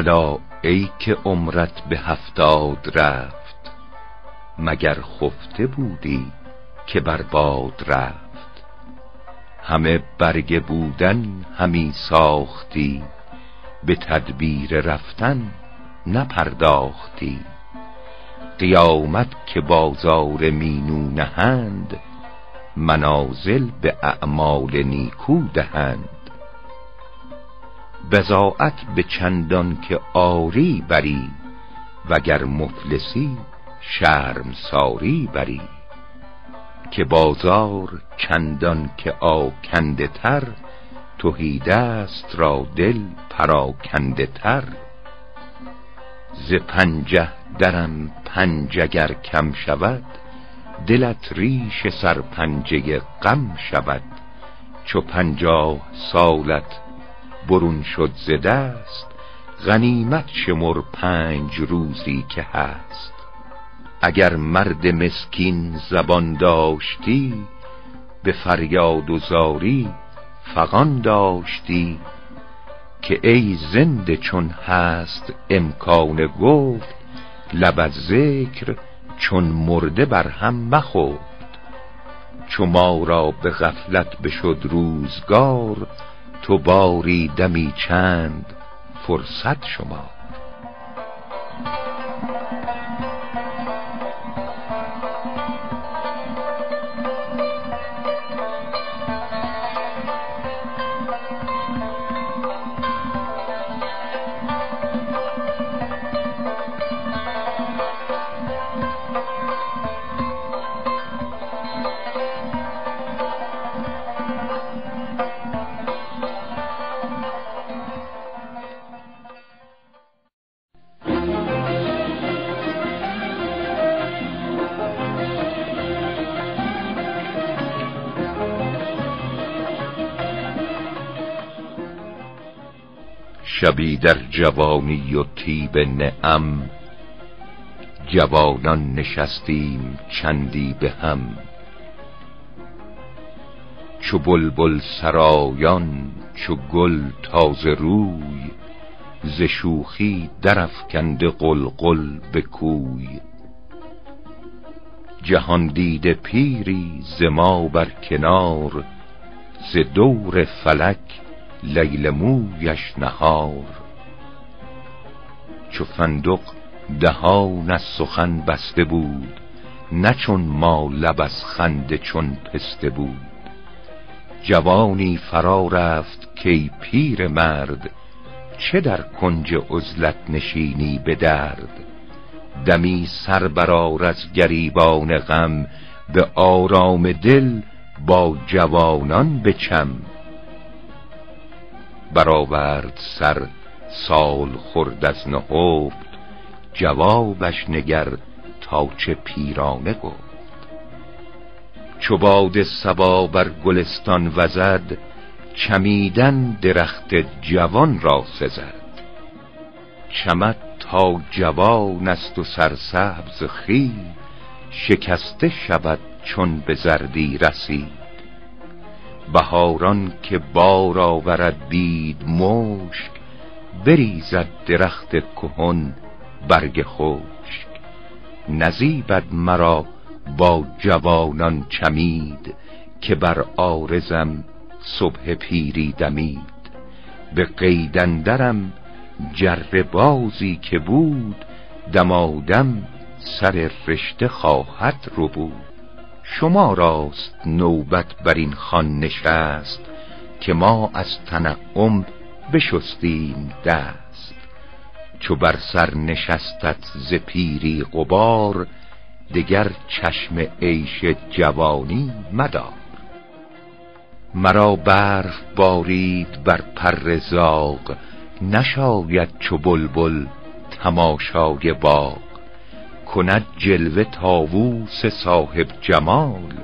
الا ای که عمرت به هفتاد رفت مگر خفته بودی که بر باد رفت؟ همه برگ بودن همی ساختی به تدبیر رفتن نپرداختی. قیامت که بازار مینو نهند منازل به اعمال نیکو دهند. بزاعت به چندان که آری بری وگر مفلسی شرم ساری بری. که بازار چندان که آکنده تر تهیدست را دل پراکنده تر. ز پنجه درم پنج اگر کم شود دلت ریش سرپنجه غم شود. چو پنجاه سالت برون شد ز دست غنیمت شمر پنج روزی که هست. اگر مرد مسکین زبان داشتی به فریاد و زاری فغان داشتی. که ای زنده چون هست امکان گفت لب از ذکر چون مرده بر هم مخفت چو ما را به غفلت بشد روزگار تو باری دمی چند فرصت شما. شبی در جوانی و تیب نعم. جوانان نشستیم چندی به هم. چو بلبل سرایان چو گل تازه روی ز شوخی درفکنده قلقل به کوی. جهان دیده پیری ز ما بر کنار ز دور فلک لیل مویش نهار. چو فندق دهان از سخن بسته بود نه چون ما لب از خنده چون پسته بود. جوانی فرا رفت کی پیر مرد چه در کنج عزلت نشینی به درد؟ دمی سر برار از گریبان غم به آرام دل با جوانان بچم. برآورد سر سال خورد از نهفت جوابش نگر تا چه پیرانه گفت. چو باد صبا بر گلستان وزد چمیدن درخت جوان را سزد. چمد تا جوان است و سرسبز خی شکسته شود چون به زردی رسید. بهاران که بار آورد بید مشک بریزد درخت کهن برگ خشک. نزیبد مرا با جوانان چمید که بر آرزم صبح پیری دمید. به قیدندرم جر بازی که بود دمادم سر رشته خواهد رو بود شما راست نوبت بر این خان نشست که ما از تنعم بشستیم دست. چو بر سر نشستت ز پیری قبار دگر چشم عیش جوانی مدار. مرا برف بارید بر پر زاغ نشاید چو بلبل تماشای باغ. کند جلوه تاووس صاحب جمال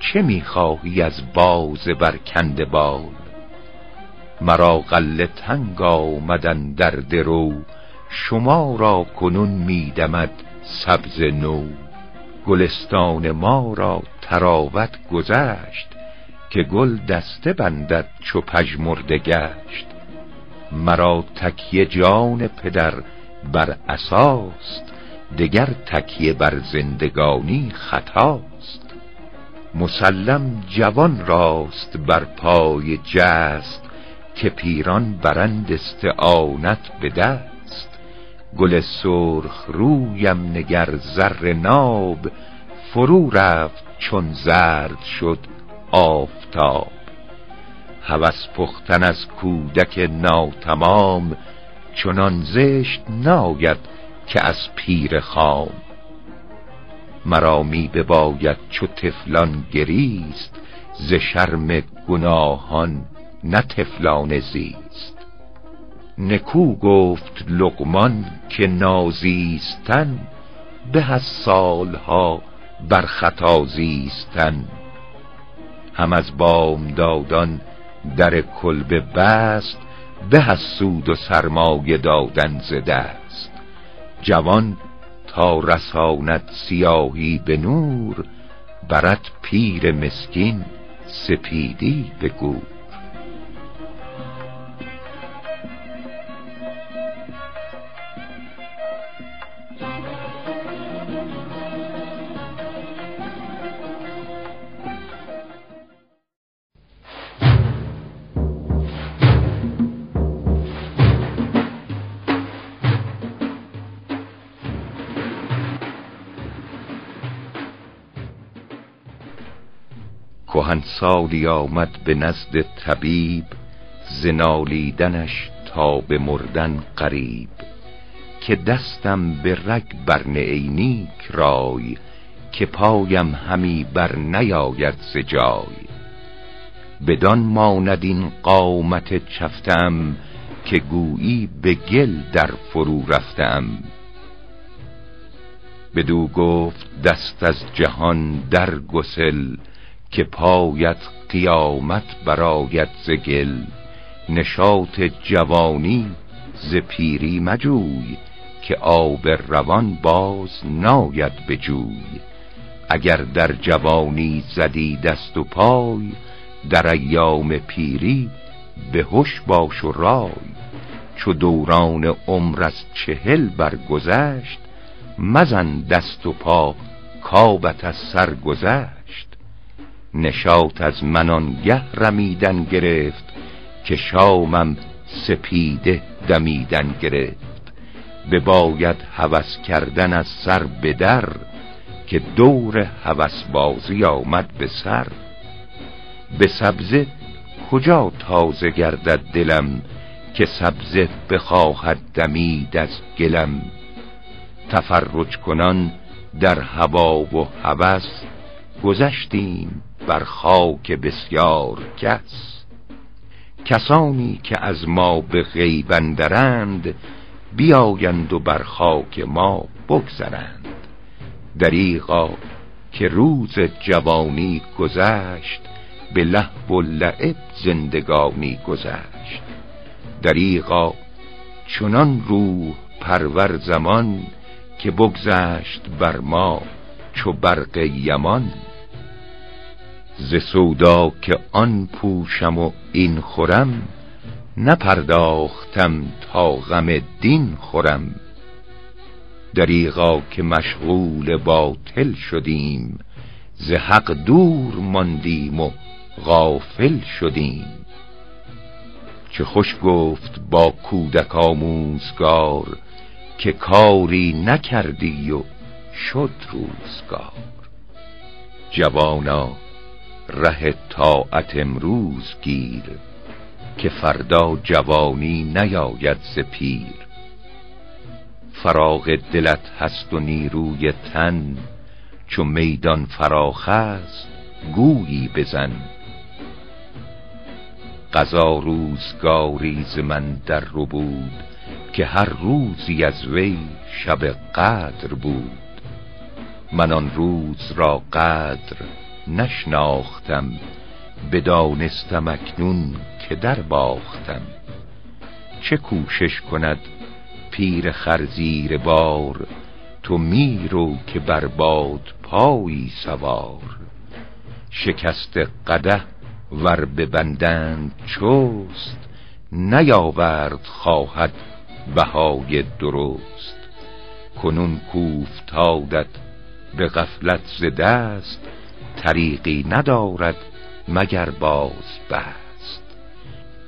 چه می‌خواهی از باز بر کنده بال؟ مرا غله تنگ آمدن در درو شما را کنون میدمد سبز نو. گلستان ما را تراوت گذشت که گل دسته بندد چو پژمرده گشت. مرا تکیه جان پدر بر اساست دگر تکیه بر زندگانی خطاست. مسلم جوان راست بر پای جست که پیران برند استعانت به دست. گل سرخ رویم نگر زر ناب فرو رفت چون زرد شد آفتاب. هوس پختن از کودک ناتمام چنان زشت ناید که از پیر خام. مرا می بباید چو تفلان گریست ز شرم گناهان نه تفلان زیست. نکو گفت لقمان که نازیستن به از سالها بر خطا زیستن. هم از بامدادان در کلبه بست به از سود و سرمایه دادن ز دست. جوان تا رساند سیاهی به نور برد پیر مسکین سپیدی به گور. سالی آمد به نزد طبیب زنالیدنش تا به مردن قریب. که دستم به رگ بر نیک رای که پایم همی بر نیاید ز جای. بدان ماند این قامت چفتم که گویی به گل در فرو رفتم. بدو گفت دست از جهان در گسل که پایت قیامت براید ز گل. نشاط جوانی ز پیری مجوی که آب روان باز ناید به جوی. اگر در جوانی زدی دست و پای در ایام پیری به هوش باش و رای. چو دوران عمر از چهل برگذشت مزن دست و پا کابت از سر گذشت. نشاط از منانگه رمیدن گرفت که شامم سپیده دمیدن گرفت. بباید هوس کردن از سر به در که دور هوس بازی آمد به سر. به سبزه کجا تازه گردد دلم که سبزه بخواهد دمید از گلم؟ تفرج کنان در هوا و هوس گذشتیم بر خاک بسیار کس. کسانی که از ما به غیب اندرند بیایند و بر خاک ما بگذرند. دریغا که روز جوانی گذشت به لحب و لعب زندگانی گذشت. دریغا چنان روح پرور زمان که بگذشت بر ما چو برق یمان. ز سودا که آن پوشم و این خورم نپرداختم تا غم دین خورم. دریغا که مشغول باطل شدیم ز حق دور ماندیم و غافل شدیم. چه خوش گفت با کودک آموزگار که کاری نکردی و شد روزگار. جوانا ره طاعت امروز گیر که فردا جوانی نیاید ز پیر. فراغ دلت هست و نیروی تن چو میدان فراخ است گویی بزن. قضا روزگاری ز من در رو بود که هر روزی از وی شب قدر بود. من آن روز را قدر نشناختم بدانستم اکنون که در باختم چه کوشش کند پیر خرزیر بار تو میرو که بر باد پایی سوار. شکست قده ور ببندند چوست نیاورد خواهد بهای درست. کنون کوفتادت به غفلت ز دست طریقی ندارد مگر باز بست.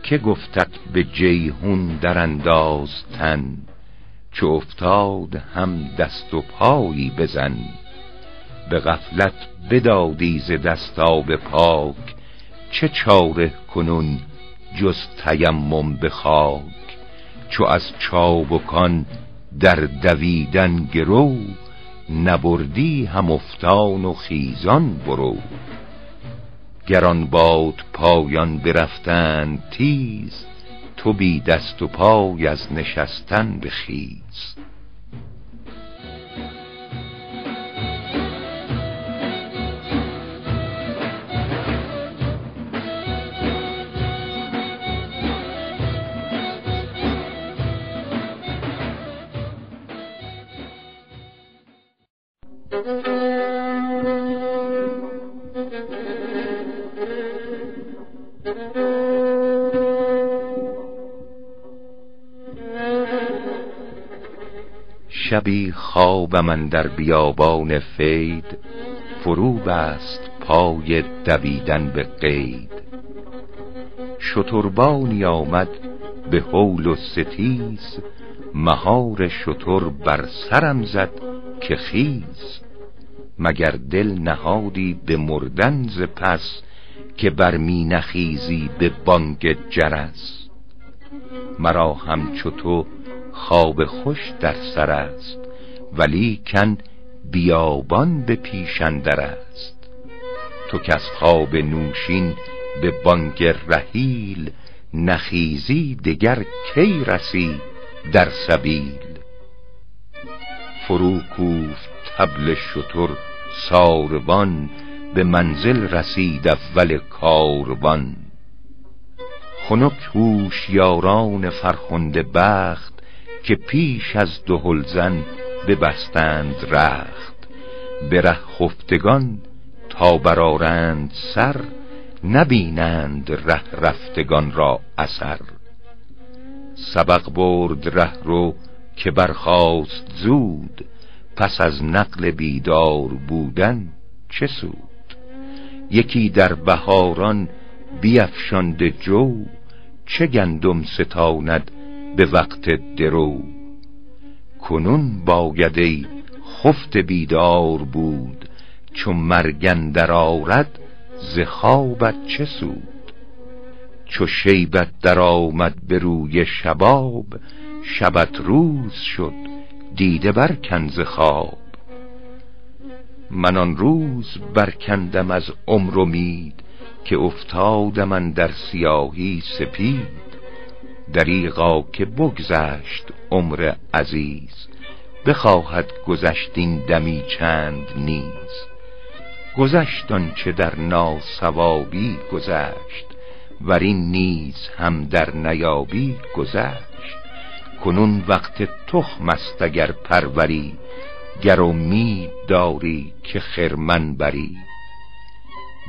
که گفتت به جیهون در انداز تن چه افتاد هم دست و پایی بزن. به غفلت بدادی ز دستاب پاک چه چاره کنون جز تیمم به خاک. چو از چابکان در دویدن گرو نبردی هم افتان و خیزان برو. گران باد پایان برفتند تیز تو بی دست و پای از نشستن بخیز. خواب من در بیابان فید فرو بست پای دویدن به قید. شتربانی آمد به حول و ستیز مهار شتر بر سرم زد که خیز. مگر دل نهادی به مردن ز پس که بر می نخیزی به بانگ جرس؟ مرا همچو تو خواب خوش در سر است. ولی کن بیابان به پیشندر است. تو کس خواب نوشین به بانگ رحیل نخیزی دگر کی رسی در سبیل. فرو کوفت تبل شتر ساروان به منزل رسید اول کاروان. خنک یاران فرخنده بخت که پیش از دهلزن ببستند رخت. به ره خفتگان تا برارند سر نبینند ره رفتگان را اثر. سبق برد ره رو که برخاست زود پس از نقل بیدار بودن چه سود؟ یکی در بهاران بیفشانده جو چه گندم ستاند به وقت درو؟ کنون باید ای خفت بیدار بود چون مرگندر آرد ز خوابت چه سود؟ چو شیبت در آمد به روی شباب شبت روز شد دیده بر کنز خواب. من آن روز برکندم از عمر و مید که افتادم من در سیاهی سپید. دریغا که بگذشت عمر عزیز بخواهد گذشتین دمی چند نیز. گذشت چه در ناسوابی گذشت ور این نیز هم در نیابی گذشت. کنون وقت تخم است اگر پروری گر امید داری که خرمن بری.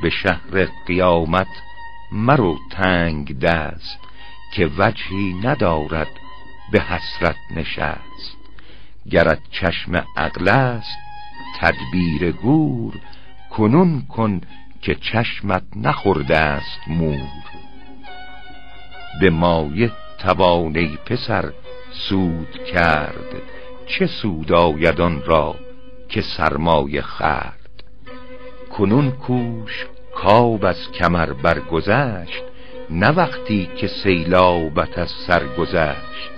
به شهر قیامت مرو تنگ دست که وجهی ندارد به حسرت نشست. گرت چشم عقل است تدبیر گور کنون کن که چشمت نخورده است مور. به مایه توانی پسر سود کرد چه سود آید را که سرمایه خرد کنون کوش کاب از کمر برگذشت نه وقتی که سیلابت از سر گذشت.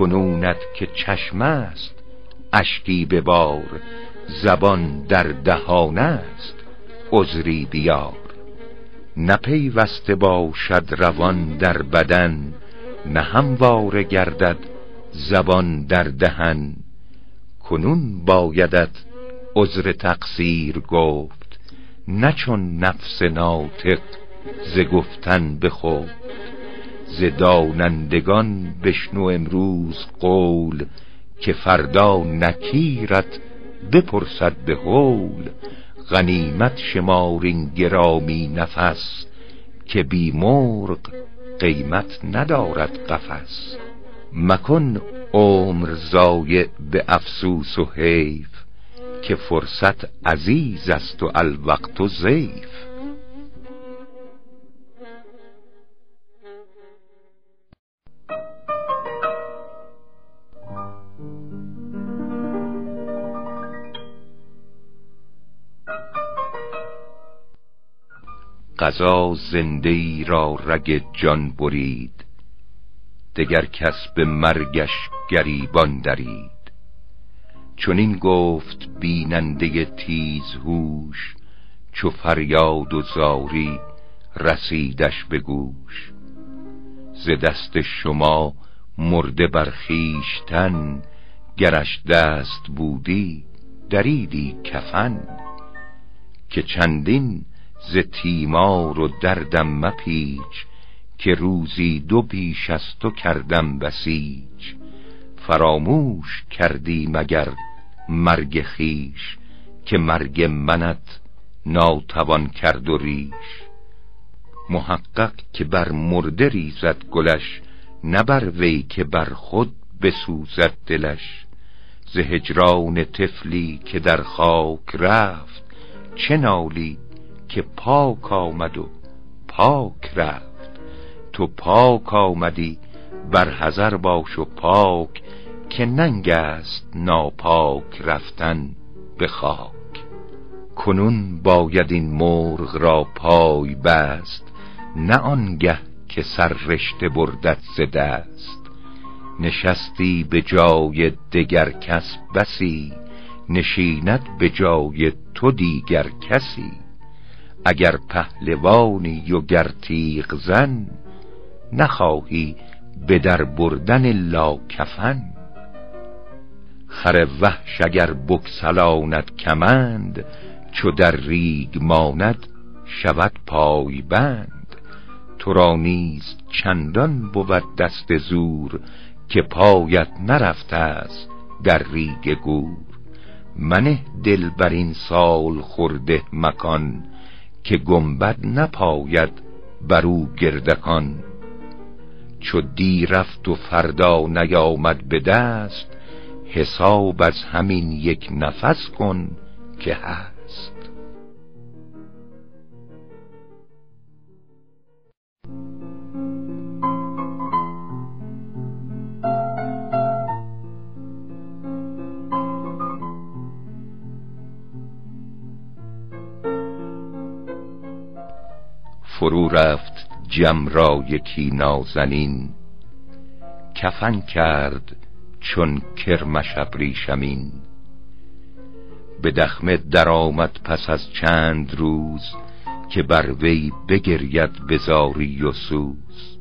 کنونت که چشم است اشکی ببار زبان در دهان است عذری بیار. نپیوسته باشد روان در بدن نه همواره گردد زبان در دهن. کنون بایدت عذر تقصیر گفت نه چون نفس ناطق ز گفتن بخو ز دانندگان بشنو امروز قول که فردا نکیرت بپرسد به حول غنیمت شمارین گرامی نفس که بی مرغ قیمت ندارد قفس. مکن عمر زایع به افسوس و حیف که فرصت عزیز است و الوقت و زیف قضا زنده ای را رگ جان برید. دگر کس به مرگش گریبان درید. چنین گفت بیننده تیز هوش چو فریاد و زاری رسیدش به گوش. ز دست شما مرده بر خویشتن گرش دست بودی دریدی کفن. که چندین ز تیمار و دردم مپیچ که روزی دو پیش از تو کردم بسیج فراموش کردی مگر مرگ خیش که مرگ منت ناتوان کرد و ریش. محقق که بر مرده ریزد گلش نه بر وی که بر خود بسوزد دلش. ز هجران طفلی که در خاک رفت چه نالی که پاک آمد و پاک رفت. تو پاک آمدی بر حذر باش و پاک که ننگ است ناپاک رفتن به خاک. کنون باید این مرغ را پای بست نه آنگه که سر رشته بردت ز دست. نشستی به جای دگر کس بسی نشیند به جای تو دیگر کسی. اگر پهلوانی و گر زن نخواهی به در بردن لا کفن خر وحش اگر بکسلاند کمند چو در ریگ ماند شود پای بند. تو را نیز چندان بود دست زور که پایت نرفته است در ریگ گور. منه دل بر این سال خورده مکان که گنبد نپاید بر او گردکان. چو دی رفت و فردا نیامد به دست حساب از همین یک نفس کن که هست. فرو رفت جم را یکی نازنین. کفن کرد چون کرمش ابریشمین. به دخمه درآمد پس از چند روز که بر وی بگرید بزاری و سوز.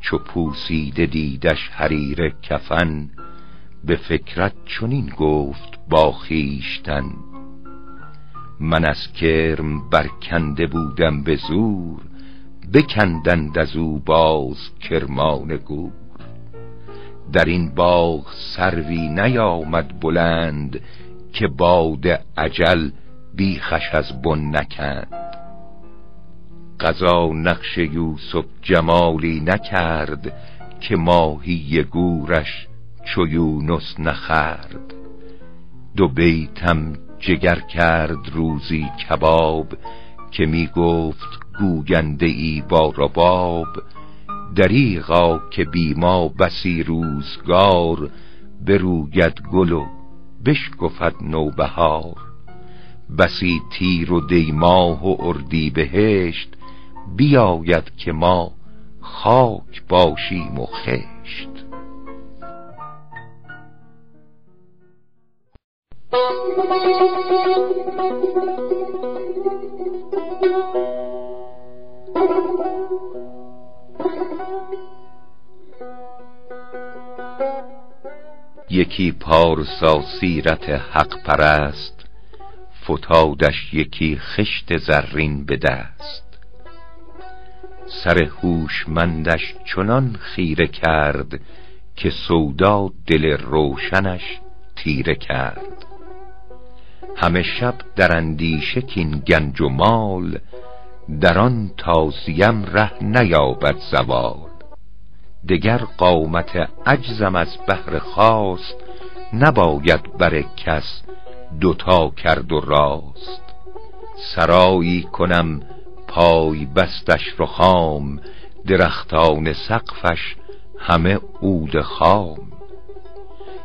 چو پوسیده دیدش حریر کفن به فکرت چنین گفت با خیشتن من از کرم برکنده بودم به زور بکندند از او باز کرمان گور. در این باغ سروی نیامد بلند که باد عجل بیخش از بن نکند. قضا نقش یوسف جمالی نکرد که ماهی گورش چو یونس نخرد. دو بیتم جگر کرد روزی کباب که می گفت گوینده ای با رباب. دریغا که بیما بسی روزگار بروید گل و بشکفد نوبهار. بسی تیر و دیماه و اردی بهشت بیاید که ما خاک باشیم و خشت. یکی پارسا سیرت حق پرست فتادش یکی خشت زرین به دست. سر هوشمندش چنان خیره کرد که سودا دل روشنش تیره کرد. همه شب در اندیشه کین گنج و مال در آن تازیم ره نیابد زوال. دگر قامت عجزم از بهر خواست نباید بر کس دوتا کرد و راست. سرایی کنم پای بستش رو خام درختان سقفش همه عود خام.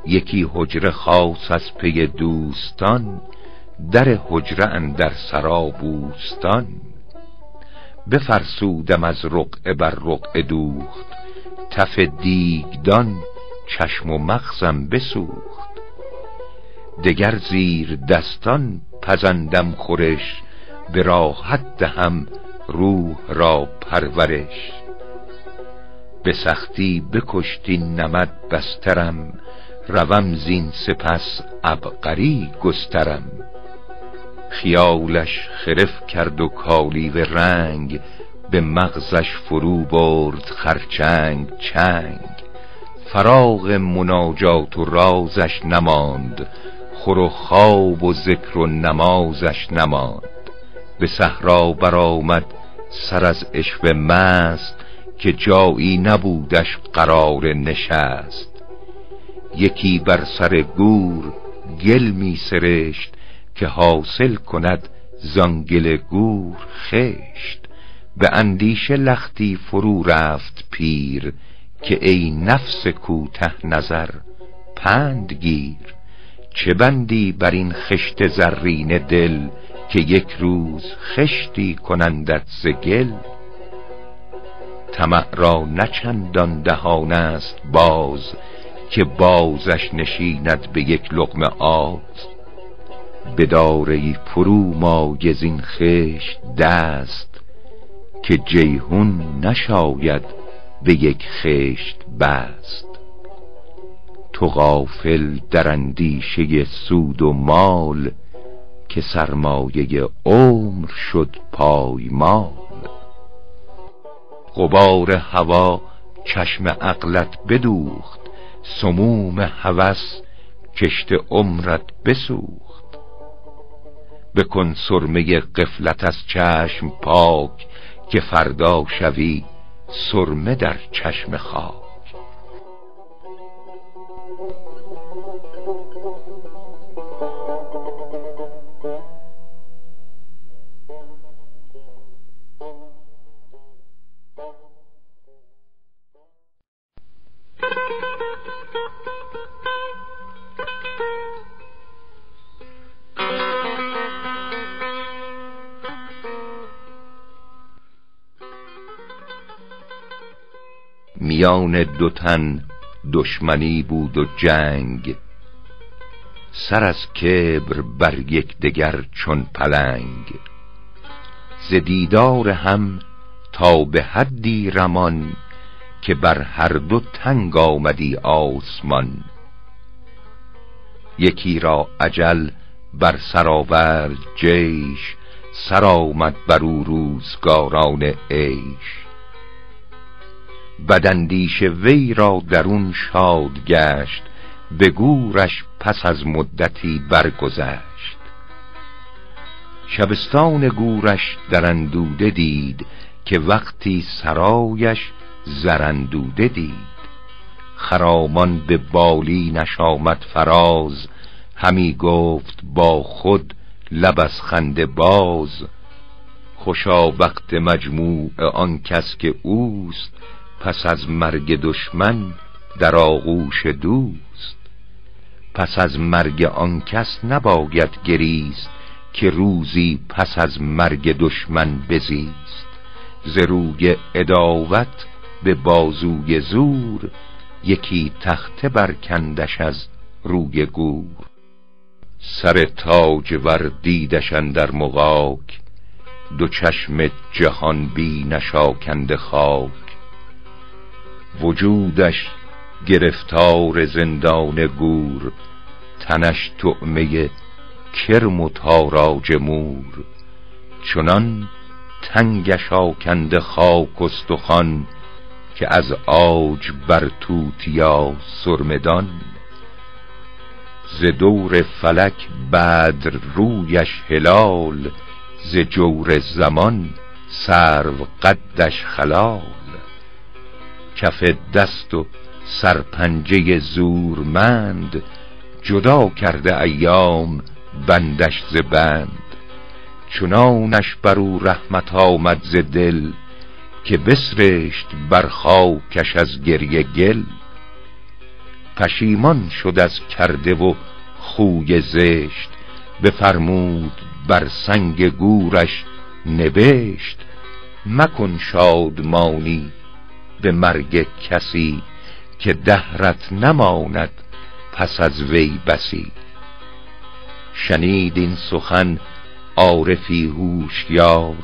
یکی حجره خاص از پی دوستان در حجره اندر سرا بوستان. بفرسودم از رقعه بر رقعه دوخت تف دیگدان چشم و مغزم بسوخت. دگر زیر دستان پزندم خورش به راحت دهم روح را پرورش. به سختی بکشتی نمد بسترم روم زین سپس ابقری گسترم. خیالش خرف کرد و کالی و رنگ به مغزش فرو برد خرچنگ چنگ. فراغ مناجات و رازش نماند خور و خواب و ذکر و نمازش نماند. به صحرا برآمد سر از عشق مست که جایی نبودش قرار نشست. یکی بر سر گور گل می سرشت که حاصل کند زانگل گور خشت. به اندیشه لختی فرو رفت پیر که ای نفس کوته نظر پند گیر. چه بندی بر این خشت زرین دل که یک روز خشتی کنندت ز گل؟ طمع را نچندان دهان است باز که بازش نشیند به یک لقمه آز. بداره فرو مایز این خشت دست که جیهون نشاید به یک خشت بست. تو غافل در اندیشه سود و مال که سرمایه عمر شد پایمال. غبار هوا چشم عقلت بدوخت سموم هوس کشت عمرت بسوخت. بکن سرمه قفلت از چشم پاک که فردا شوی سرمه در چشم خاک. میان دو تن دشمنی بود و جنگ. سر از کبر بر یک دگر چون پلنگ. ز دیدار هم تا به حدی رمان که بر هر دو تنگ آمدی آسمان. یکی را عجل بر سراورد جیش سر آمد بر او روزگاران عیش. بدندیش وی را درون شاد گشت به گورش پس از مدتی برگذشت. شبستان گورش درندوده دید که وقتی سرایش زرندوده دید. خرامان به بالی نشامد فراز همی گفت با خود لب از خنده باز. خوشا وقت مجموع آن کس که اوست پس از مرگ دشمن در آغوش دوست. پس از مرگ آن کس نباید گریست که روزی پس از مرگ دشمن بزیست. ز روی اداوت به بازوی زور یکی تخته برکندش از روی گور. سر تاج ور دیدشن در مغاک دو چشم جهان بی نشاکند خاک. وجودش گرفتار زندان گور تنش تعمه کرم و تاراج مور. چنان تنگش آکنده خاک استخوان که از آج بر توتیا سرمدان. ز دور فلک بدر رویش هلال ز جور زمان سرو قدش خلال. کف دست و سرپنجه زورمند جدا کرده ایام بندش ز بند. چنانش بر او رحمت آمد ز دل که بسرشت بر خاکش از گریه گل. پشیمان شد از کرده و خوی زشت بفرمود بر سنگ گورش نبشت. مکن شادمانی به مرگ کسی که دهرت نماند پس از وی بسی. شنید این سخن عارفی هوشیار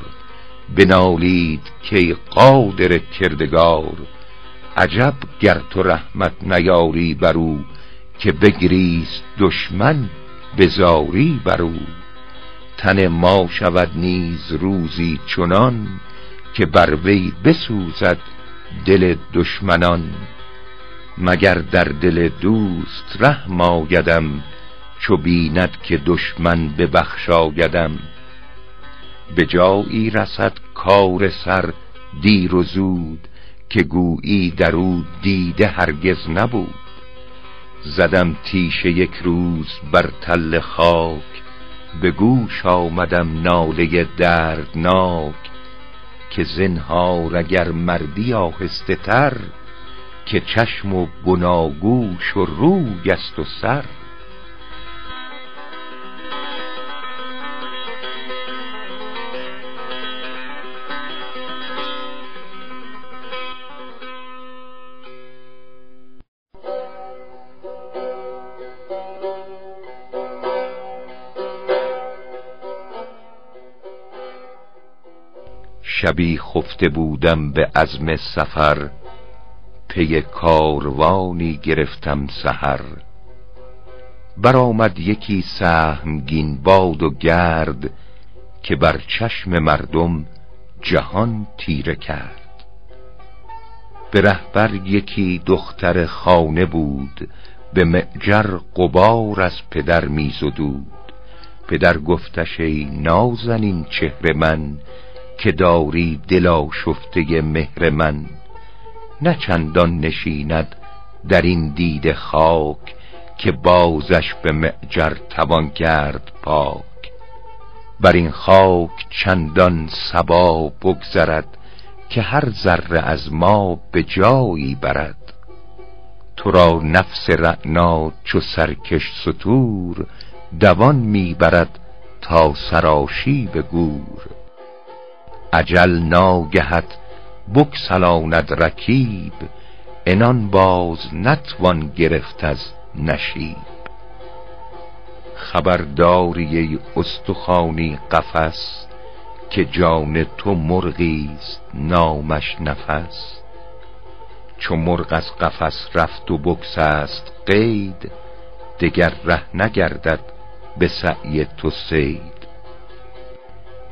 بنالید که قادر کردگار. عجب گر تو رحمت نیاری بر او که بگریست دشمن بزاری بر او. تن ما شود نیز روزی چنان که بر وی بسوزد دل دشمنان مگر در دل دوست رحم آیدم چو بیند که دشمن ببخشایدم به جایی رسد کار سر دیر و زود که گویی در او دیده هرگز نبود. زدم تیشه یک روز بر تل خاک به گوش آمدم ناله دردناک. که زنهار اگر مردی آهسته تر که چشم و بناگوش و روی است و سر. شبی خفته بودم به عزم سفر پی کاروانی گرفتم سحر. برآمد یکی سهمگین باد و گرد که بر چشم مردم جهان تیره کرد. به رهبر یکی دختر خانه بود به معجر قبار از پدر میزدود پدر گفتش ای نازنین چهره من که داری دلا شفته مهر من نه چندان نشیند در این دید خاک که بازش به معجر توان کرد پاک. بر این خاک چندان سبا بگذرد که هر ذره از ما به جایی برد. تو را نفس رعنا چو سرکش ستور دوان می‌برد تا سراشی به گور. عجل ناگهت بکسلاند رکیب انان باز نتوان گرفت از نشیب. خبرداری ای استخانی قفس که جان تو مرغیست نامش نفس. چو مرغ از قفس رفت و بکسست قید دگر ره نگردد به سعی تو سید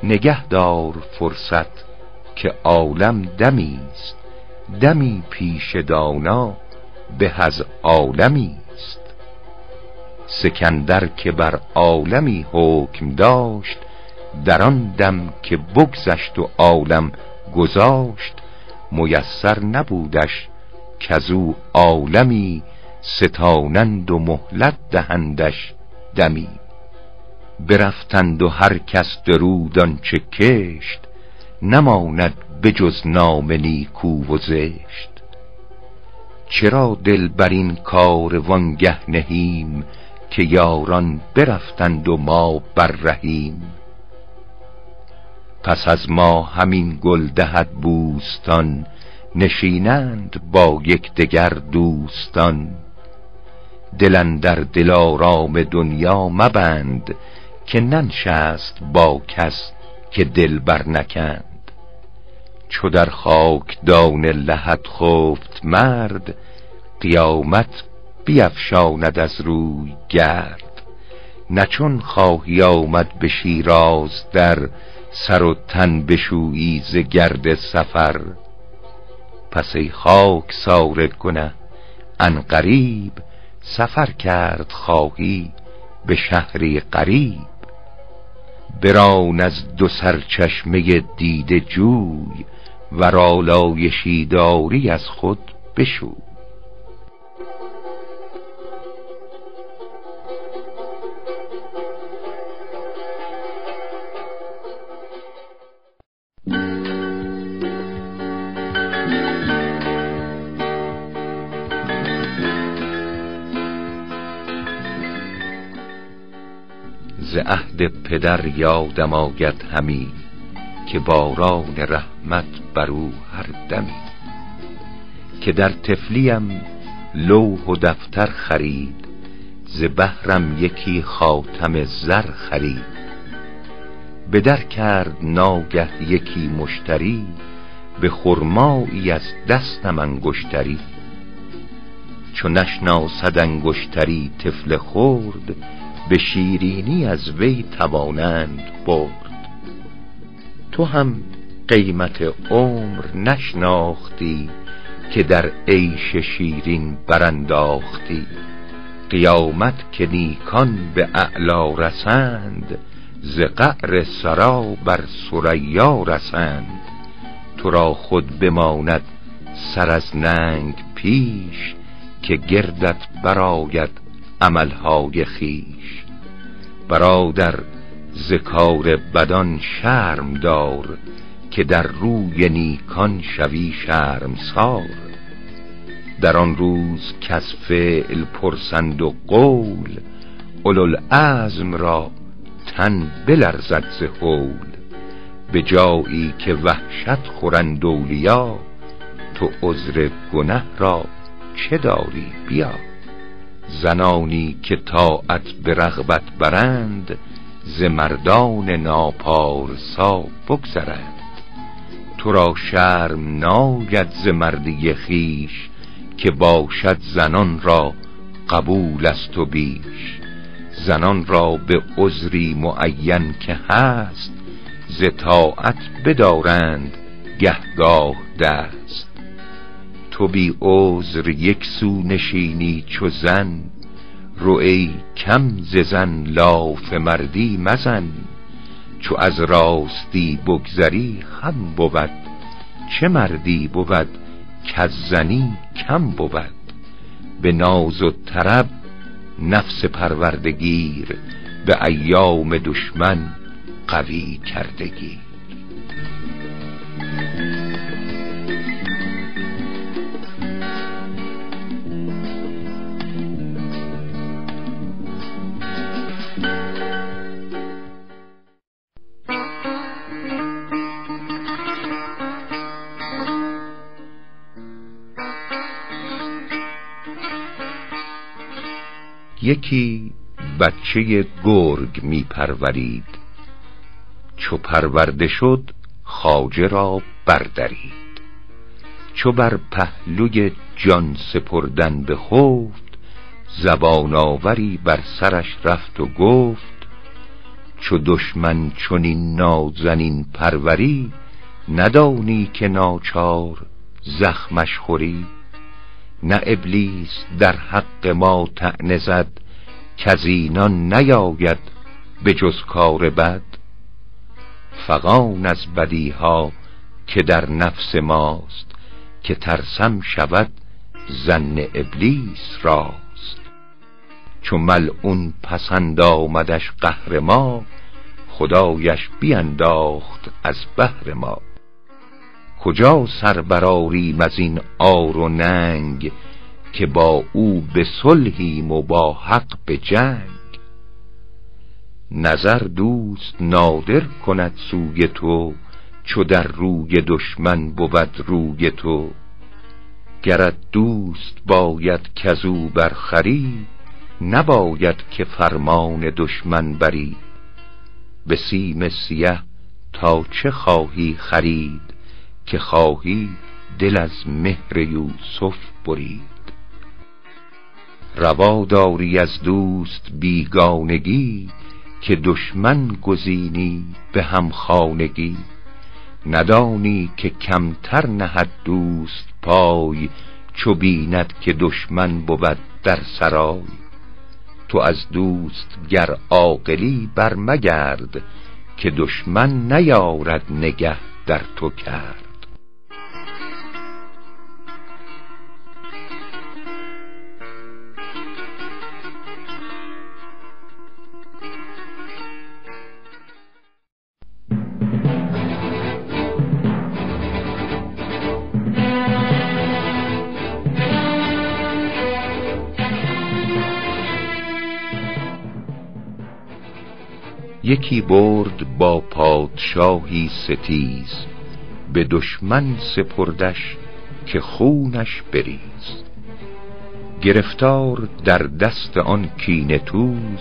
نگه دار فرصت که عالم دمیست دمی پیش دانا به از عالمی است. سکندر که بر عالمی حکم داشت در آن دم که بگذشت و عالم گذاشت میسر نبودش کزو عالمی ستانند و مهلت دهندش دمی. برفتند و هر کس درود چه کشت نماند بجز نام نیکو و زشت. چرا دل بر این کار وانگه نهیم که یاران برفتند و ما بر رهیم؟ پس از ما همین گل دهد بوستان نشینند با دگر دوستان. دلن در دلارام دنیا مبند که ننشست با کس که دل بر نکند. چو در خاک دان لحد خفت مرد قیامت بیفشاند از روی گرد. نچون خواهی آمد به شیراز در سر و تن بشویی ز گرد سفر. پس ای خاک سار کنه ان قریب سفر کرد خواهی به شهری قریب بران از دو سرچشمه دیده جوی و رالایشی داری از خود بشوی. عهد پدر یادم آید همی که باران رحمت بر او هر دمی. که در تفلیم لوح و دفتر خرید ز بهرم یکی خاتم زر خرید. به در کرد ناگه یکی مشتری به خرمایی از دستم انگشتری. چو نشناسد انگشتری طفل خورد به شیرینی از وی توانند برد. تو هم قیمت عمر نشناختی که در عیش شیرین برانداختی. قیامت که نیکان به اعلا رسند ز قعر سرا بر سریا رسند. تو را خود بماند سر از ننگ پیش که گردت براید عملهای خیش برادر ذکار بدان شرم دار که در روی نیکان شوی سار. در آن روز کس فعل پرسند و قول اولوالعزم را تن بلرزد ز هول. به جایی که وحشت خورند اولیا تو عذر گنه را چه داری؟ بیا. زنانی که طاعت به رغبت برند ز مردان ناپارسا بگذرند. تو را شرم ناید ز مردی خیش که باشد زنان را قبول است و بیش. زنان را به عذری معین که هست ز طاعت بدارند گهگاه دست. تو بی عذر یک سو نشینی چو زن. رو ای کم ز زن لاف مردی مزن. چو از راستی بگذری خم بود. چه مردی بود کز زنی کم بود. به ناز و طرب نفس پروردگیر به ایام دشمن قوی کردگی یکی بچه گرگ می پرورید چو پرورده شد خاجه را بردرید. چو بر پهلوی جان سپردن بخفت زبان آوری بر سرش رفت و گفت چو دشمن چنین نازنین پروری ندانی که ناچار زخمش خوری. نه ابلیس در حق ما تعنه زد کزینان نیاید به جز کار بد. فقان از بدیها که در نفس ماست که ترسم شود زن ابلیس راست. چو ملعون پسند آمدش قهر ما خدایش بینداخت از بهر ما. کجا سر براریم از این آر و ننگ که با او به صلحیم و با حق به جنگ؟ نظر دوست نادر کند سوی تو چو در روی دشمن بود روی تو. گرت دوست باید کزو برخری نباید که فرمان دشمن بری. به سیم سیه تا چه خواهی خرید؟ که خواهی دل از مهر یوسف برید. روا داری از دوست بیگانگی که دشمن گزینی به هم خانگی ندانی که کمتر نهد دوست پای چو بیند که دشمن بود در سرای. تو از دوست گر عاقلی برمگرد که دشمن نیارد نگه در تو کرد. یکی برد با پادشاهی ستیز به دشمن سپردش که خونش بریز. گرفتار در دست آن کینه توز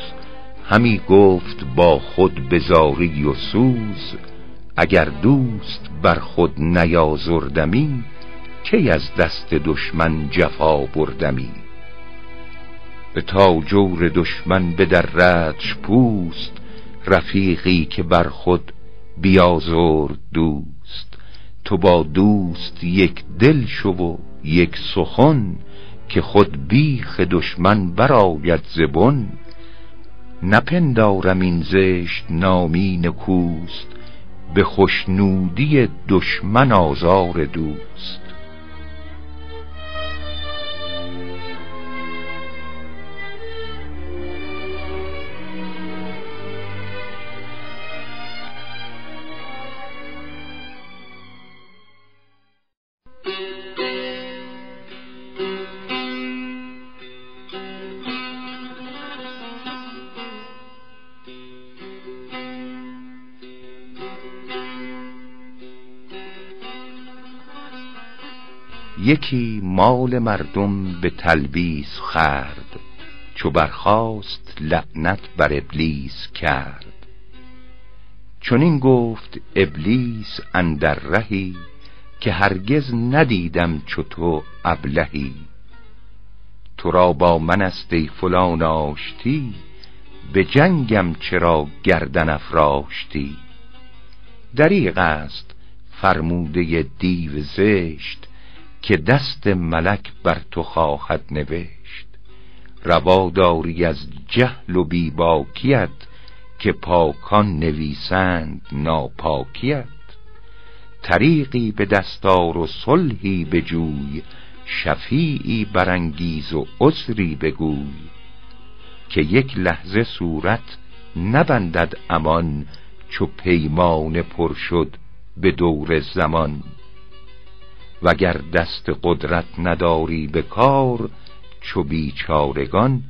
همی گفت با خود بزاری و سوز اگر دوست بر خود نیازردمی کی از دست دشمن جفا بردمی؟ به تا جور دشمن به در ردش پوست رفیقی که بر خود بیازرد دوست. تو با دوست یک دل شو و یک سخن که خود بیخ دشمن براید زبن نپندارم این زشت نامی نکوست به خوشنودی دشمن آزار دوست. یکی مال مردم به تلبیس خرد چو برخاست لعنت بر ابلیس کرد. چون گفت ابلیس اندر رهی که هرگز ندیدم چو تو ابلهی. تو را با من است ای فلان آشتی به جنگم چرا گردن افراشتی. دریغ است فرموده دیو زشت که دست ملک بر تو خواهد نوشت. روا داری از جهل و بیباکیت که پاکان نویسند ناپاکیت. طریقی به دستار و صلحی جوی شفیعی برانگیز و عذری بگوی که یک لحظه صورت نبندد امان چو پیمان پر شد به دور زمان. وگر دست قدرت نداری به کار چو بیچارگان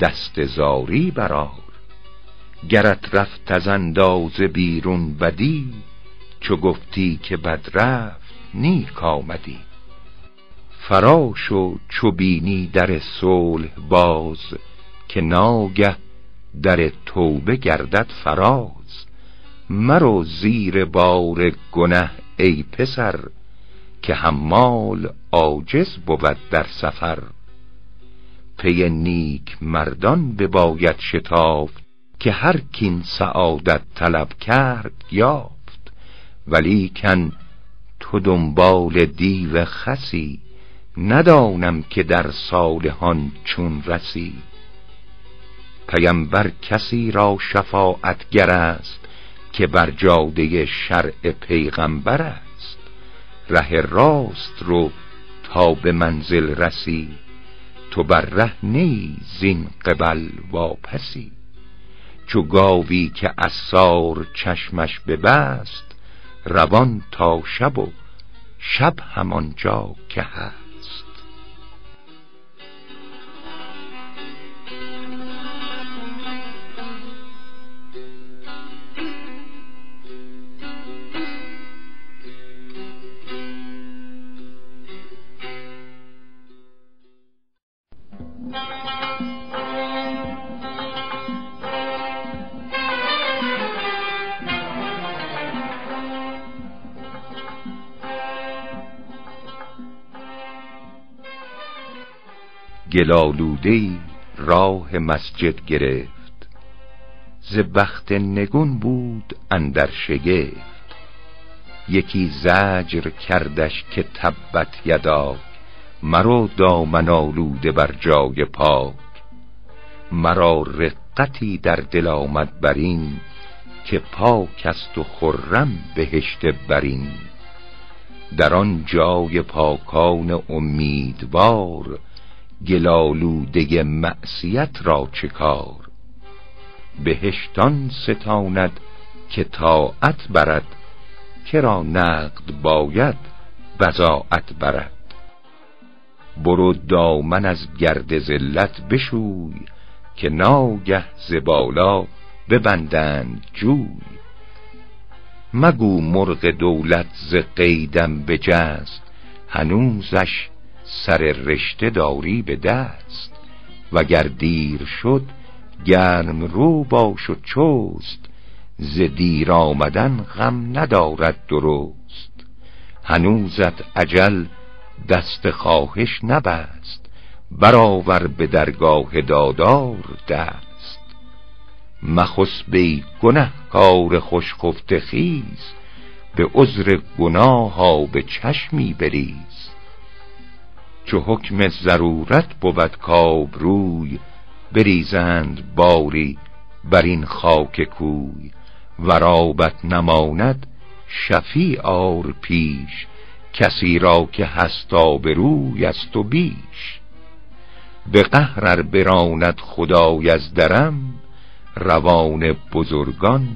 دست زاری برار گرت رفت از اندازه بیرون بدی چو گفتی که بد رفت نیک آمدی. فراش و چو بینی در صلح باز که ناگه در توبه گردد فراز. مرو زیر بار گنه ای پسر که حمال عاجز بود در سفر. پی نیک مردان بباید شتافت که هر کین سعادت طلب کرد یافت. ولیکن تو دنبال دیو خسی ندانم که در صالحان چون رسی. پیمبر کسی را شفاعتگر است که بر جاده شرع پیغمبر است. ره راست رو تا به منزل رسی تو بر ره نی زین قبل واپسی. چو گاوی که اسار چشمش ببست روان تا شب و شب همانجا که هست. گلالوده راه مسجد گرفت. ز بخت نگون بود اندر شگفت. یکی زجر کردش که تبت یدا مرا دامن آلوده بر جای پاک. مرا رقتی در دل آمد بر این که پاک است و خرم بهشت برین در آن جای پاکان امیدوار گلالوده معصیت را چه کار؟ بهشتان ستاند که طاعت برد کرا نقد باید بزاعت برد. برو دامن از گرد زلت بشوی که ناگه زبالا ببندند جوی. مگو مرغ دولت ز قیدم بجست هنوزش سر رشته داری به دست. وگر دیر شد گرم رو باش و چوست ز دیر آمدن غم ندارد درست. هنوزت عجل دست خواهش نبست. برآور به درگاه دادار دست. مخس بی گنه کار خوش خفت خیز. به عذر گناه ها به چشمی بریز. چو حکم ضرورت بود کاب روی بریزند باری بر این خاک کوی. ورابت نماند شفی آر پیش کسی را که هست آبروی است و بیش. به قهر براند خدای از درم روان بزرگان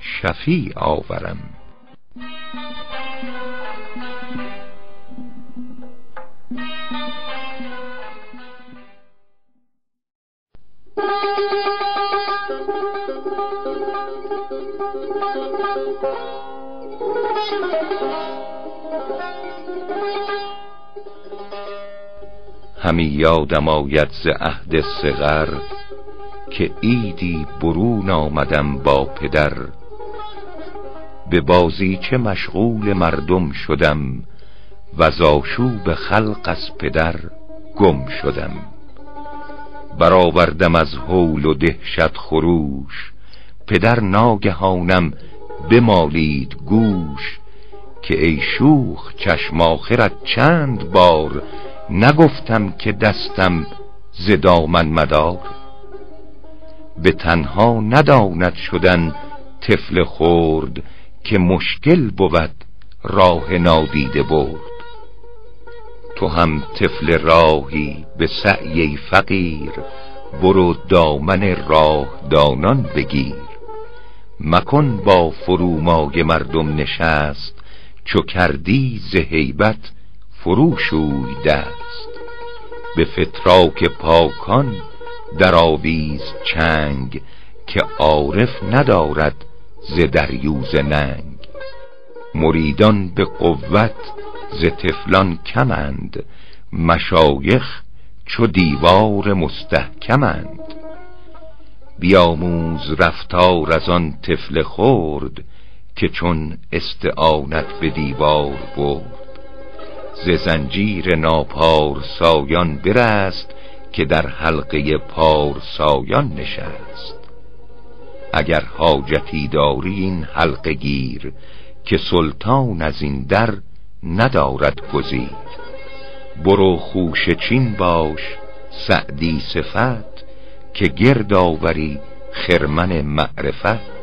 شفی آورم. همی یادم آید ز عهد صغر که ایدی برون آمدم با پدر. به بازی چه مشغول مردم شدم و به خلق از پدر گم شدم. برآوردم از حول و دهشت خروش. پدر ناگهانم بمالید گوش که ای شوخ چشم آخرت چند بار نگفتم که دستم ز دامن مدار. به تنها نداند شدن طفل خورد که مشکل بود راه نادیده برد. تو هم طفل راهی به سعی فقیر. برو دامن راه دانان بگیر. مکن با فرومای مردم نشست چو کردی ز هیبت فروشوی دست. به فتراک پاکان در آویز چنگ که عارف ندارد ز دریوز ننگ. مریدان به قوت ز تفلان کمند مشایخ چو دیوار مستحکمند. بیاموز رفتار از آن طفل خورد که چون استعانت به دیوار برد. ز زنجیر ناپار سایان برست که در حلقه پار سایان نشست. اگر حاجتی داری این حلقه گیر که سلطان از این در ندارد گزیر برو خوش چین باش سعدی صفت که گرد آوری خرمن معرفت.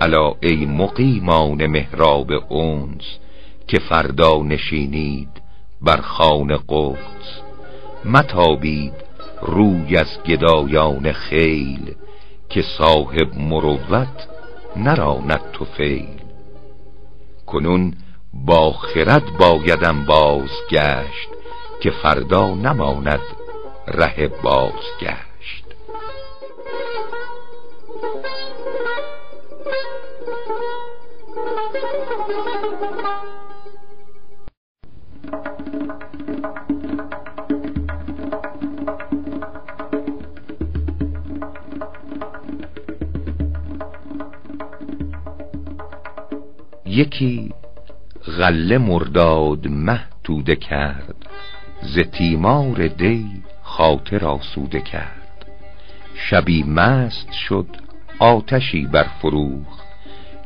الا ای مقیمان مهراب اونس که فردا نشینید بر خان قدس. متابید روی از گدایان خیل که صاحب مروت نراند تو فیل. کنون با خرد بایدم بازگشت که فردا نماند ره بازگشت. یکی غله مرداد مه توده کرد ز تیمار دی خاطر آسوده کرد. شبی مست شد آتشی بر فروخ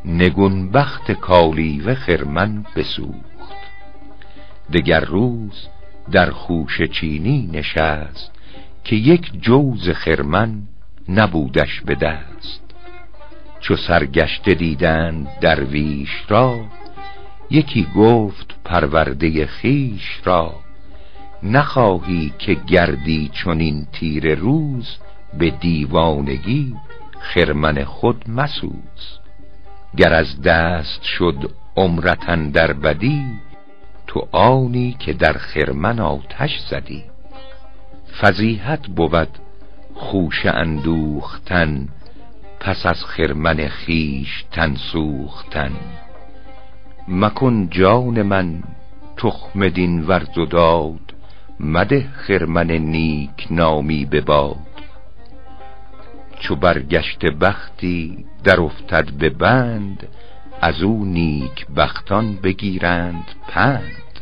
نگون بخت کالی و خرمن بسوخت. دگر روز در خوش چینی نشست که یک جوز خرمن نبودش به دست. چو سرگشته دیدند درویش را یکی گفت پرورده خیش را نخواهی که گردی چنین تیر روز به دیوانگی خرمن خود مسوز. گر از دست شد عمرتن در بدی تو آنی که در خرمن آتش زدی. فضیحت بود خوش اندوختن پس از خرمن خیش تن سوختن. مکن جان من تخم دین ورز و داد مده خرمن نیک نامی بباد. چو برگشت بختی در افتد به بند از او نیک بختان بگیرند پند.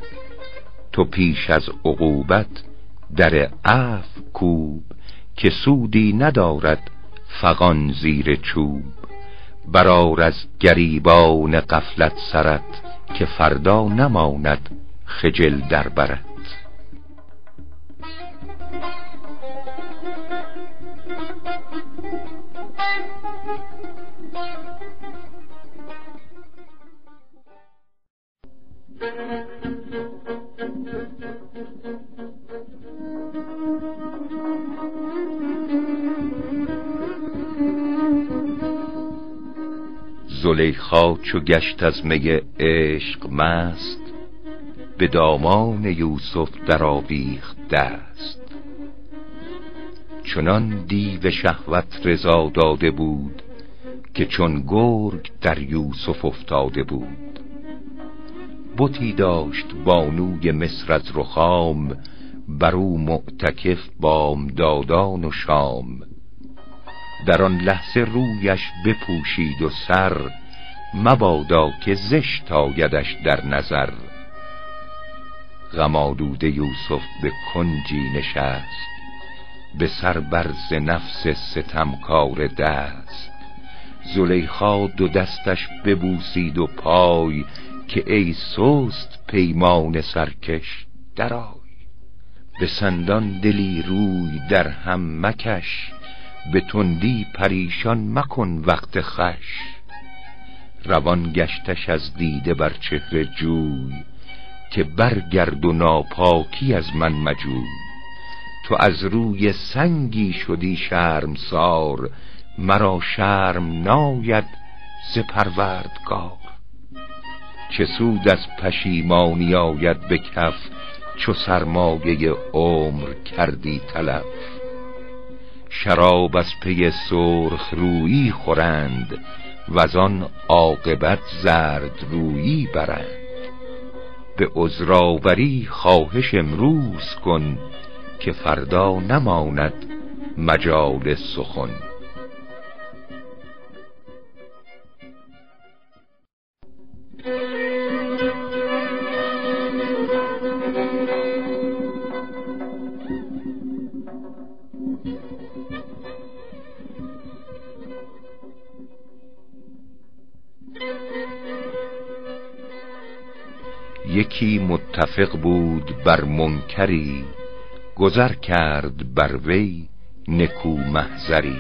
تو پیش از عقوبت در عف کوب که سودی ندارد فغان زیر چوب. برار از گریبان قفلت سرت که فردا نماند خجل در برد زلیخا چو گشت از می عشق مست به دامان یوسف در آویخت دست. چنان دیو شهوت رضا داده بود که چون گرگ در یوسف افتاده بود. بتی داشت بانوی مصر از رخام بر او معتکف بامدادان و شام. در آن لحظه رویش بپوشید و سر مبادا که زشت آیدش در نظر. غمالود یوسف به کنجی نشست به سر برز نفس ستمکار دست. زلیخا دو دستش ببوسید و پای که ای سست پیمان سرکش درای به سندان دلی روی در هم مکش به تندی پریشان مکن وقت خش روان گشتش از دیده بر چهره جوی که برگرد و ناپاکی از من مجوی. تو از روی سنگی شدی شرمسار مرا شرم ناید ز پروردگار. چه سود از پشیمانی آید به کف چو سرمایه عمر کردی تلف. شراب از پی سرخ رویی خورند و آن عاقبت زرد رویی برند. به عذراوری خواهش امروز کن که فردا نماند مجال سخن. یکی متفق بود بر منکری گذر کرد بر وی نکو محضری.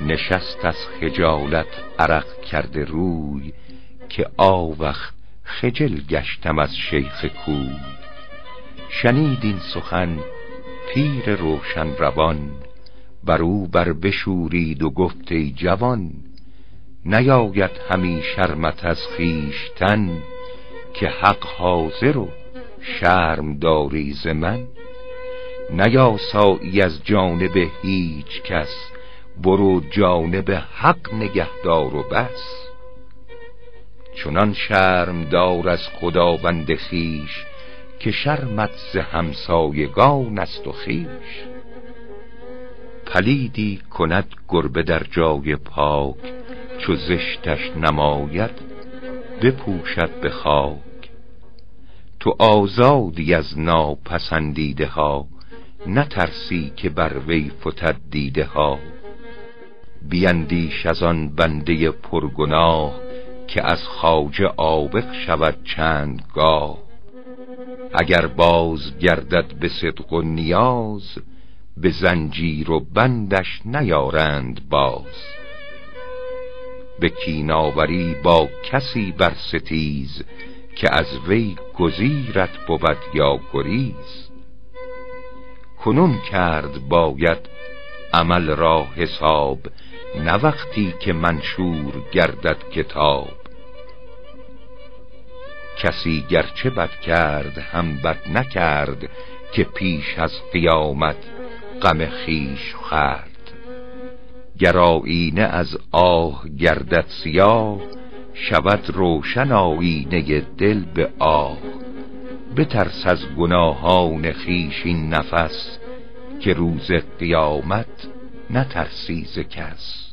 نشست از خجالت عرق کرده روی که آوخ خجل گشتم از شیخ کوی. شنید این سخن پیر روشن روان بر او بر بشورید و گفت ای جوان نیاید همی شرمت از خیشتن که حق حاضر و شرم داری ز من. نیاسایی از جانب هیچ کس برو جانب حق نگهدار و بس. چنان شرم دار از خداوند خیش که شرمت ز همسایگان است و خیش پلیدی کند گربه در جای پاک چو زشتش نماید بپوشد به خاک. تو آزادی از ناپسندیده ها نترسی که بر وی فتد دیده ها. بیندیش از آن بنده پرگناه که از خواجه عابق شود چند گاه اگر باز گردد به صدق و نیاز به زنجیر و بندش نیارند باز. به کیناوری با کسی بر ستیز که از وی گزیرت بود یا گریز. کنون کرد باید عمل را حساب نه وقتی که منشور گردد کتاب. کسی گرچه بد کرد هم بد نکرد که پیش از قیامت غم خیش خرد گر آینه از آه گردد سیاه شود روشن آینه دل به آه. بترس از گناهان خیش این نفس که روز قیامت نترسی ز کس.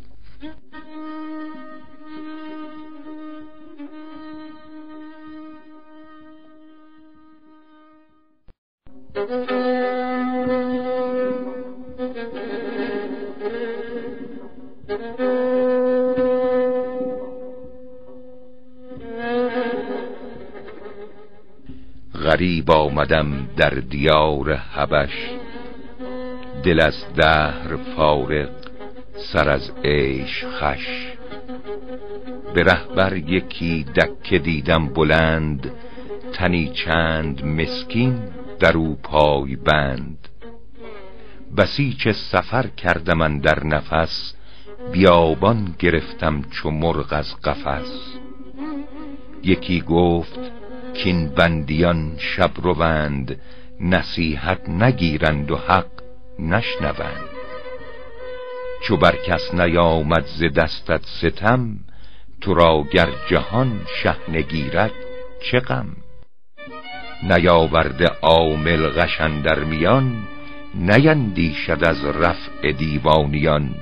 غریب آمدم در دیار حبش. دل از دهر فارق سر از عیش خش. به رهبر یکی دکه دیدم بلند تنی چند مسکین در او پای بند. بسیچ سفر کردم در نفس بیابان گرفتم چو مرغ از قفس. یکی گفت کین بندیان شب روند نصیحت نگیرند و حق نشنوند. چو بر کس نیامد ز دستت ستم تو را گر جهان شه نگیرد چه غم؟ نیاورده عامل غشن در میان نیندیشد از رفع دیوانیان.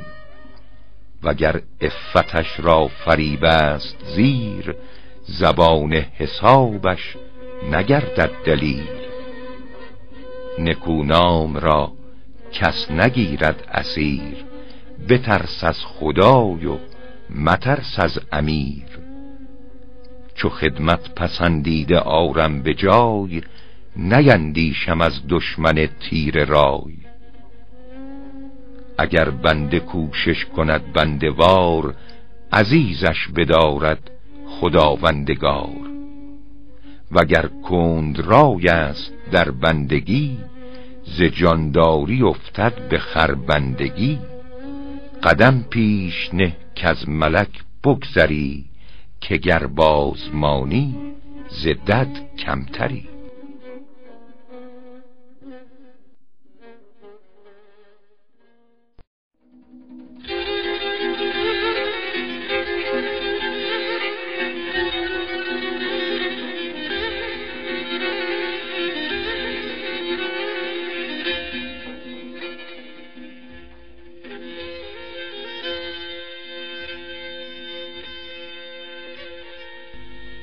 وگر افتش را فریب است زیر زبان حسابش نگردد دلیل. نکونام را کس نگیرد اسیر بترس از خدای و مترس از امیر. چو خدمت پسندیده آرم به جای نیندیشم از دشمن تیر رای. اگر بنده کوشش کند بنده وار عزیزش بدارد خداوندگار. وگر کند رای است در بندگی ز جانداری افتد به خربندگی. قدم پیش نه که از ملک بگذری که گر بازمانی ز دد کمتری.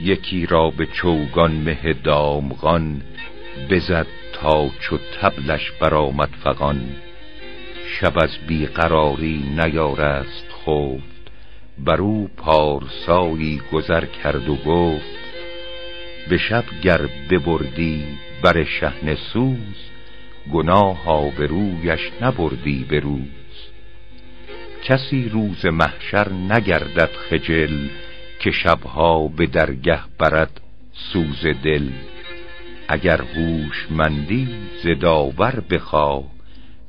یکی را به چوگان مه دامغان بزد تا چو تبلش برآمد فغان. شب از بیقراری نیارست خفت بر او پارسایی گذر کرد و گفت به شب گر ببردی بر شهن سوز گناه رویش نبردی به روز. کسی روز محشر نگردد خجل که شبها به درگه برد سوز دل. اگر هوشمندی ز داور بخواه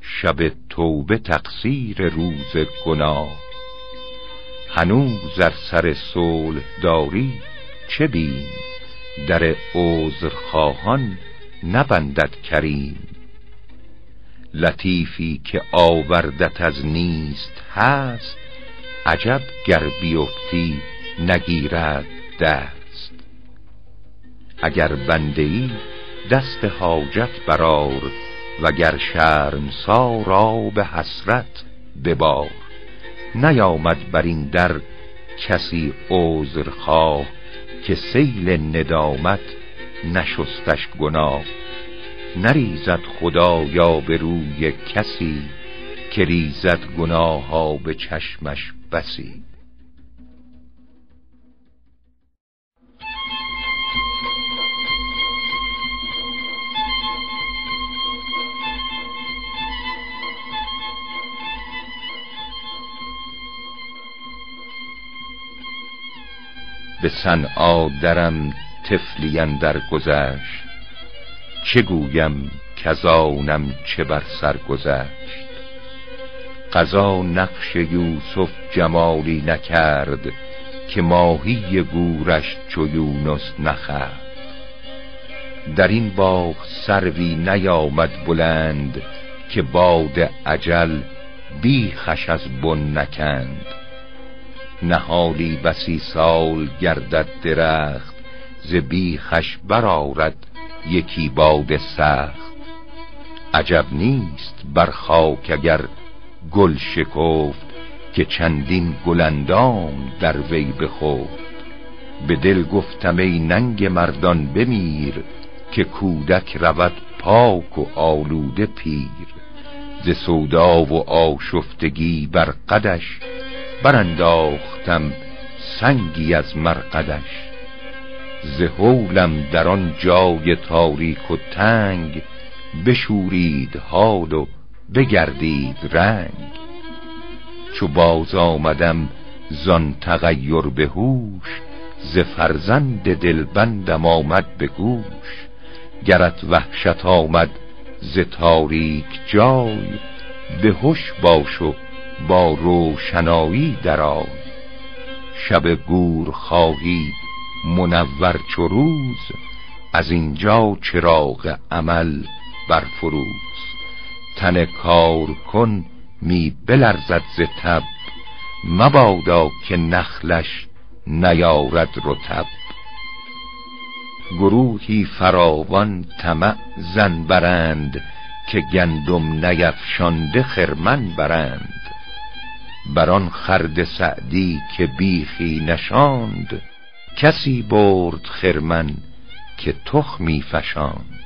شب توبه تقصیر روز گناه. هنوز در سر صلح داری چه بیم در عذر خواهان نبندد کریم. لطیفی که آوردت از نیست هست عجب گر بیفتی نگیرد دست. اگر بنده ای دست حاجت برار وگر شرم سارا به حسرت ببار. نیامد بر این در کسی عذر خواه که سیل ندامت نشستش گناه. نریزد خدا یا به روی کسی که ریزد گناه ها به چشمش بسی. به صنعا درم تفلین در گذشت. چه گویم کزانم چه بر سر گذشت. قضا نقش یوسف جمالی نکرد که ماهی گورش چو یونس نخرد در این باغ سروی نیامد بلند که باد عجل بیخش از بن نکند. نهالی بسی سال گردد درخت ز بیخش برارد یکی باد سخت. عجب نیست بر خاک اگر گل شکفت که چندین گلندام در وی بخفت. به دل گفتم ای ننگ مردان بمیر که کودک رود پاک و آلوده پیر. ز سودا و آشفتگی بر قدش برانداختم سنگی از مرقدش. ز هولم در آن جای تاریک و تنگ بشورید حال و بگردید رنگ. چو باز آمدم زان تغییر به هوش ز فرزند دلبندم آمد به گوش. گرت وحشت آمد ز تاریک جای به هوش باش و با روشنایی درآی. شب گور خواهی منور چو روز از اینجا چراغ عمل برفروز. تن کار کن می بلرزد ز تب مبادا که نخلش نیارد رطب. گروهی فراوان طمع زن برند که گندم نیفشانده خرمن برند. بر آن خرد سعدی که بیخی نشاند کسی برد خرمن که تخمی فشاند.